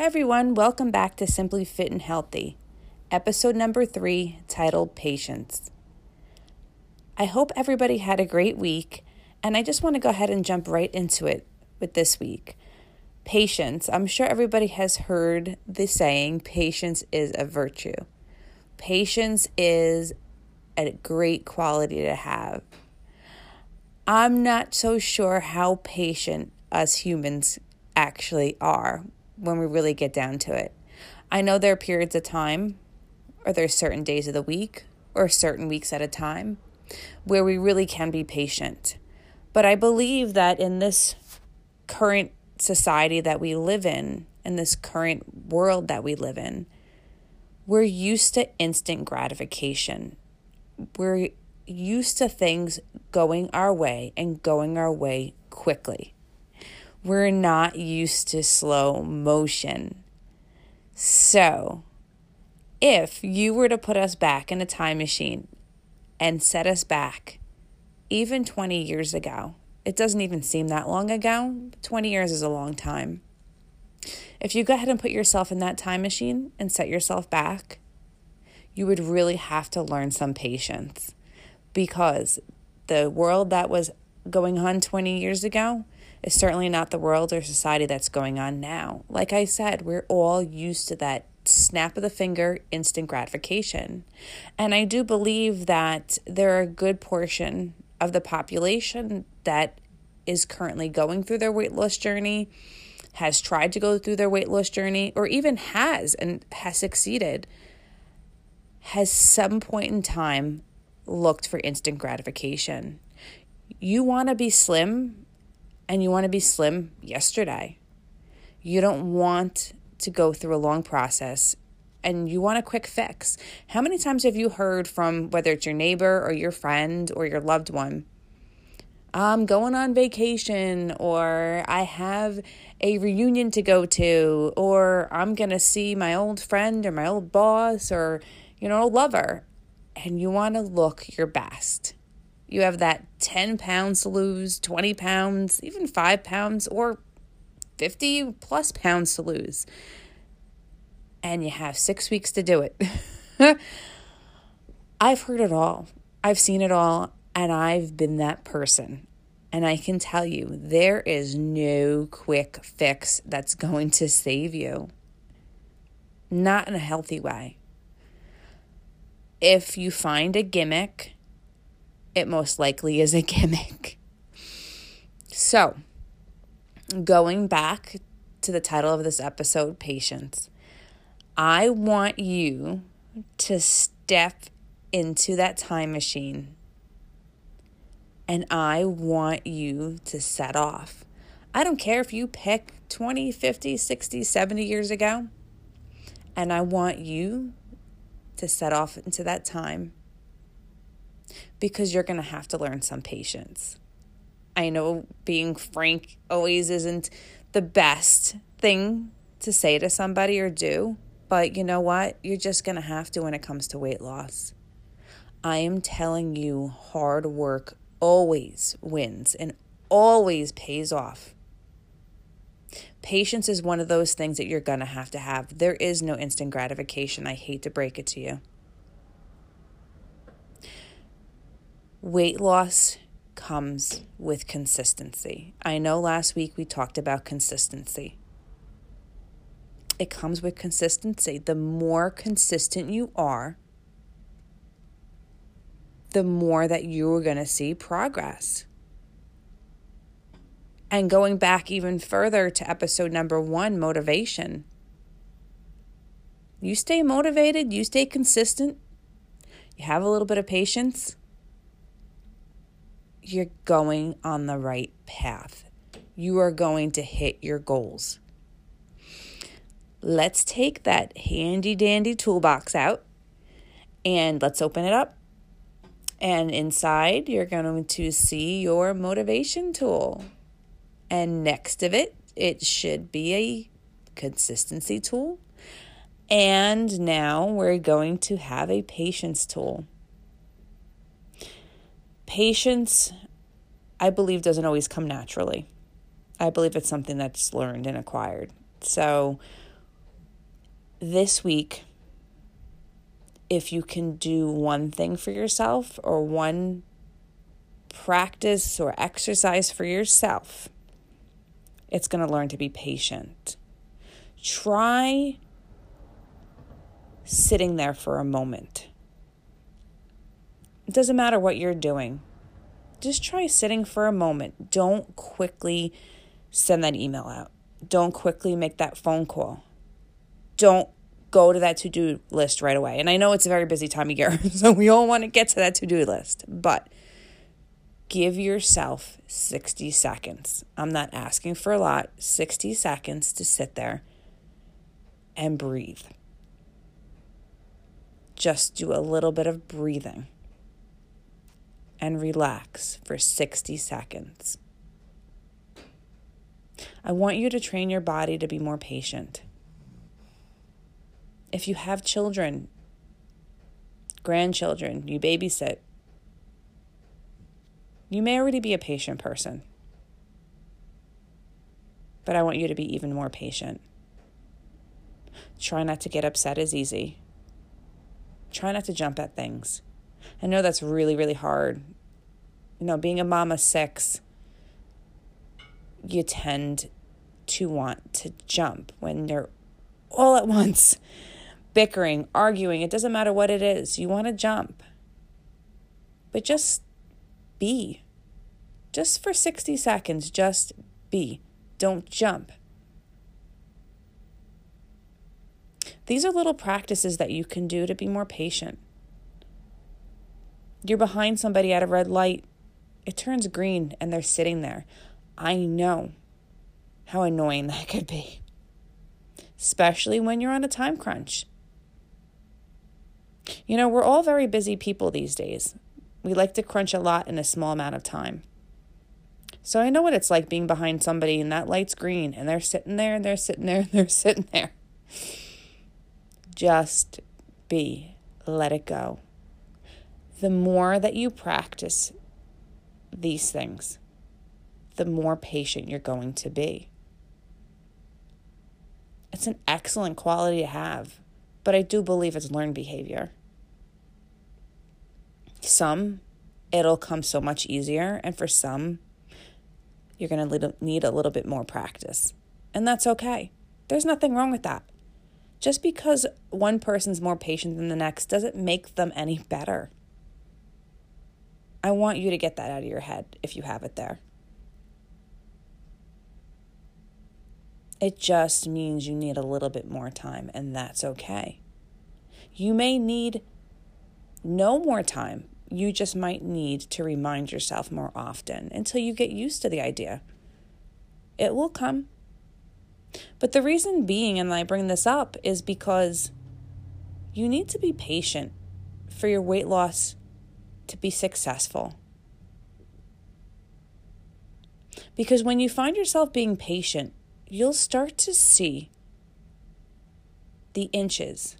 Hi, everyone. Welcome back to Simply Fit and Healthy, episode number three, titled Patience. I hope everybody had a great week, and I just want to go ahead and jump right into it with this week. Patience. I'm sure everybody has heard the saying, patience is a virtue. Patience is a great quality to have. I'm not so sure how patient us humans actually are when we really get down to it. I know there are periods of time, or there are certain days of the week, or certain weeks at a time, where we really can be patient. But I believe that in this current society that we live in, in this current world that we live in, we're used to instant gratification. We're used to things going our way and going our way quickly. We're not used to slow motion. So, if you were to put us back in a time machine and set us back even 20 years ago, it doesn't even seem that long ago. 20 years is a long time. If you go ahead and put yourself in that time machine and set yourself back, you would really have to learn some patience because the world that was going on 20 years ago is certainly not the world or society that's going on now. Like I said, we're all used to that snap of the finger instant gratification. And I do believe that there are a good portion of the population that is currently going through their weight loss journey, has tried to go through their weight loss journey, or even has and has succeeded, has some point in time looked for instant gratification. You want to be slim and you want to be slim yesterday. You don't want to go through a long process and you want a quick fix. How many times have you heard from whether it's your neighbor or your friend or your loved one? I'm going on vacation, or I have a reunion to go to, or I'm going to see my old friend or my old boss or, you know, a lover, and you want to look your best. You have that 10 pounds to lose, 20 pounds, even 5 pounds, or 50 plus pounds to lose. And you have six weeks to do it. I've heard it all. I've seen it all. And I've been that person. And I can tell you, there is no quick fix that's going to save you. Not in a healthy way. If you find a gimmick it most likely is a gimmick. So, going back to the title of this episode, Patience, I want you to step into that time machine and I want you to set off. I don't care if you pick 20, 50, 60, 70 years ago, and I want you to set off into that time because you're going to have to learn some patience. I know being frank always isn't the best thing to say to somebody or do, but you know what? You're just going to have to when it comes to weight loss. I am telling you, hard work always wins and always pays off. Patience is one of those things that you're going to have to have. There is no instant gratification. I hate to break it to you. Weight loss comes with consistency. I know last week we talked about consistency. It comes with consistency. The more consistent you are, the more that you are going to see progress. And going back even further to episode number one motivation. You stay motivated, you stay consistent, you have a little bit of patience you're going on the right path. You are going to hit your goals. Let's take that handy dandy toolbox out and let's open it up. And inside, you're going to see your motivation tool. And next to it, it should be a consistency tool. And now we're going to have a patience tool. Patience, I believe, doesn't always come naturally. I believe it's something that's learned and acquired. So, this week, if you can do one thing for yourself or one practice or exercise for yourself, it's going to learn to be patient. Try sitting there for a moment. It doesn't matter what you're doing. Just try sitting for a moment. Don't quickly send that email out. Don't quickly make that phone call. Don't go to that to do list right away. And I know it's a very busy time of year, so we all want to get to that to do list, but give yourself 60 seconds. I'm not asking for a lot, 60 seconds to sit there and breathe. Just do a little bit of breathing and relax for 60 seconds. I want you to train your body to be more patient. If you have children, grandchildren, you babysit, you may already be a patient person, but I want you to be even more patient. Try not to get upset as easy. Try not to jump at things. I know that's really, really hard. You know, being a of six, you tend to want to jump when they're all at once bickering, arguing. It doesn't matter what it is. You want to jump. But just be. Just for 60 seconds, just be. Don't jump. These are little practices that you can do to be more patient. You're behind somebody at a red light, it turns green, and they're sitting there. I know how annoying that could be, especially when you're on a time crunch. You know, we're all very busy people these days. We like to crunch a lot in a small amount of time. So I know what it's like being behind somebody and that light's green and they're sitting there and they're sitting there and they're sitting there. Just be. Let it go. The more that you practice these things, the more patient you're going to be. It's an excellent quality to have, but I do believe it's learned behavior. Some, it'll come so much easier, and for some, you're going to need a little bit more practice. And that's okay. There's nothing wrong with that. Just because one person's more patient than the next doesn't make them any better. I want you to get that out of your head if you have it there. It just means you need a little bit more time, and that's okay. You may need no more time. You just might need to remind yourself more often until you get used to the idea. It will come. But the reason being, and I bring this up, is because you need to be patient for your weight loss to be successful. Because when you find yourself being patient, you'll start to see the inches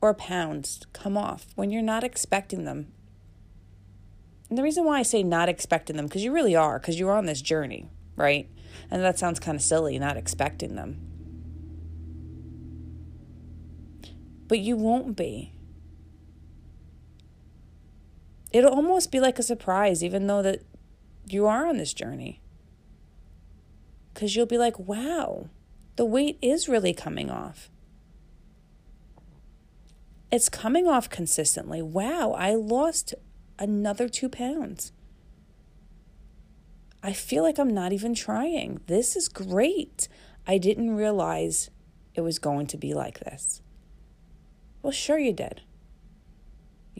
or pounds come off when you're not expecting them. And the reason why I say not expecting them, because you really are, because you're on this journey, right? And that sounds kind of silly, not expecting them. But you won't be. It'll almost be like a surprise, even though that you are on this journey. Because you'll be like, wow, the weight is really coming off. It's coming off consistently. Wow, I lost another two pounds. I feel like I'm not even trying. This is great. I didn't realize it was going to be like this. Well, sure, you did.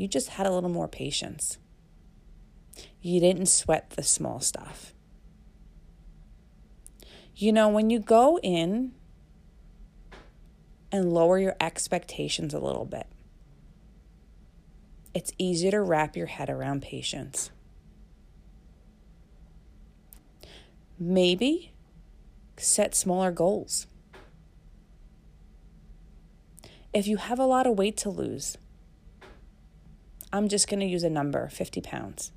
You just had a little more patience. You didn't sweat the small stuff. You know, when you go in and lower your expectations a little bit, it's easier to wrap your head around patience. Maybe set smaller goals. If you have a lot of weight to lose, I'm just going to use a number 50 pounds.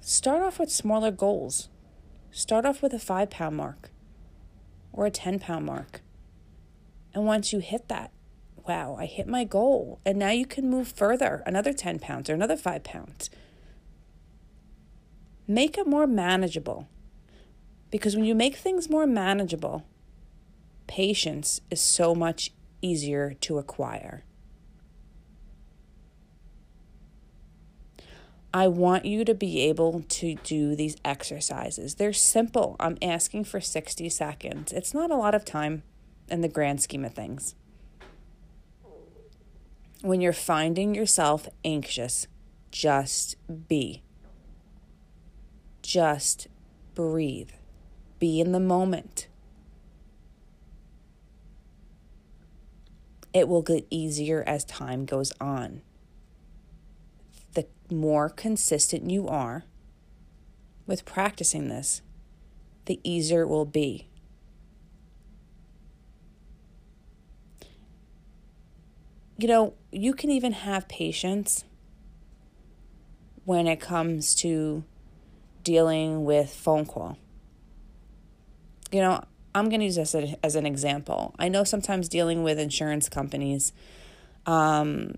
Start off with smaller goals. Start off with a five pound mark or a 10 pound mark. And once you hit that, wow, I hit my goal. And now you can move further, another 10 pounds or another five pounds. Make it more manageable. Because when you make things more manageable, patience is so much easier to acquire. I want you to be able to do these exercises. They're simple. I'm asking for 60 seconds. It's not a lot of time in the grand scheme of things. When you're finding yourself anxious, just be. Just breathe. Be in the moment. It will get easier as time goes on more consistent you are with practicing this, the easier it will be. You know, you can even have patience when it comes to dealing with phone call. You know, I'm going to use this as an example. I know sometimes dealing with insurance companies, um,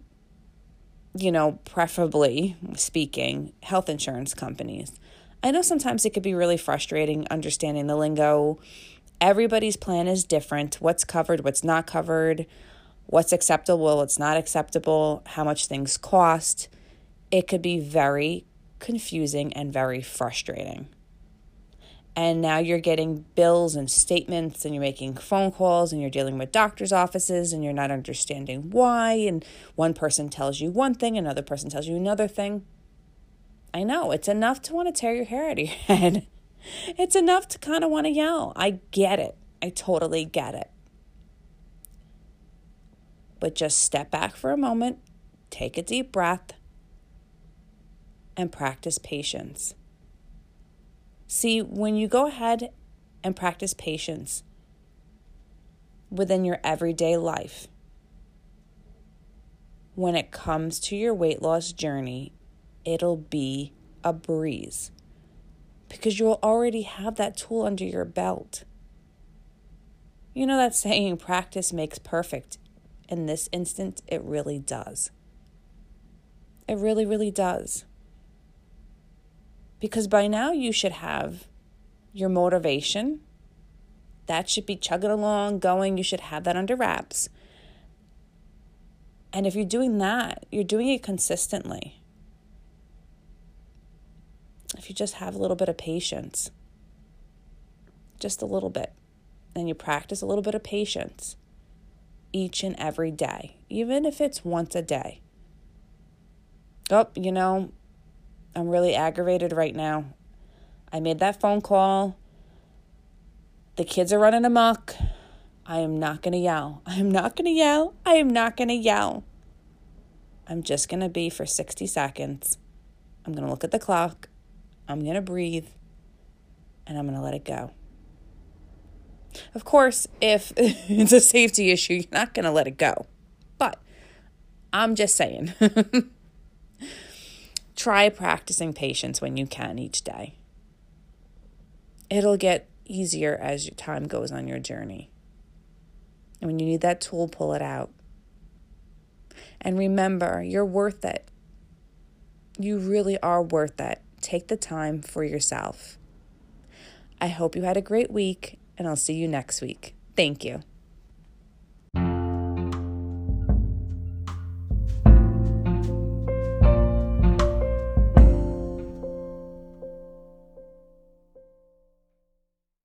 you know, preferably speaking, health insurance companies. I know sometimes it could be really frustrating understanding the lingo. Everybody's plan is different. What's covered, what's not covered, what's acceptable, what's not acceptable, how much things cost. It could be very confusing and very frustrating and now you're getting bills and statements and you're making phone calls and you're dealing with doctors offices and you're not understanding why. And one person tells you one thing another person tells you another thing. I know it's enough to want to tear your hair out of your head. It's enough to kind of want to yell. I get it. I totally get it. But just step back for a moment take a deep breath and practice patience See, when you go ahead and practice patience within your everyday life, when it comes to your weight loss journey, it'll be a breeze because you'll already have that tool under your belt. You know that saying, practice makes perfect. In this instance, it really does. It really, really does. Because by now you should have your motivation. That should be chugging along, going. You should have that under wraps. And if you're doing that, you're doing it consistently. If you just have a little bit of patience, just a little bit, and you practice a little bit of patience each and every day, even if it's once a day. Oh, you know, I'm really aggravated right now. I made that phone call. The kids are running amok. I am not going to yell. I am not going to yell. I am not going to yell. I'm just going to be for 60 seconds. I'm going to look at the clock. I'm going to breathe. And I'm going to let it go. Of course, if it's a safety issue, you're not going to let it go. But I'm just saying. Try practicing patience when you can each day. It'll get easier as your time goes on your journey. And when you need that tool, pull it out. And remember, you're worth it. You really are worth it. Take the time for yourself. I hope you had a great week, and I'll see you next week. Thank you.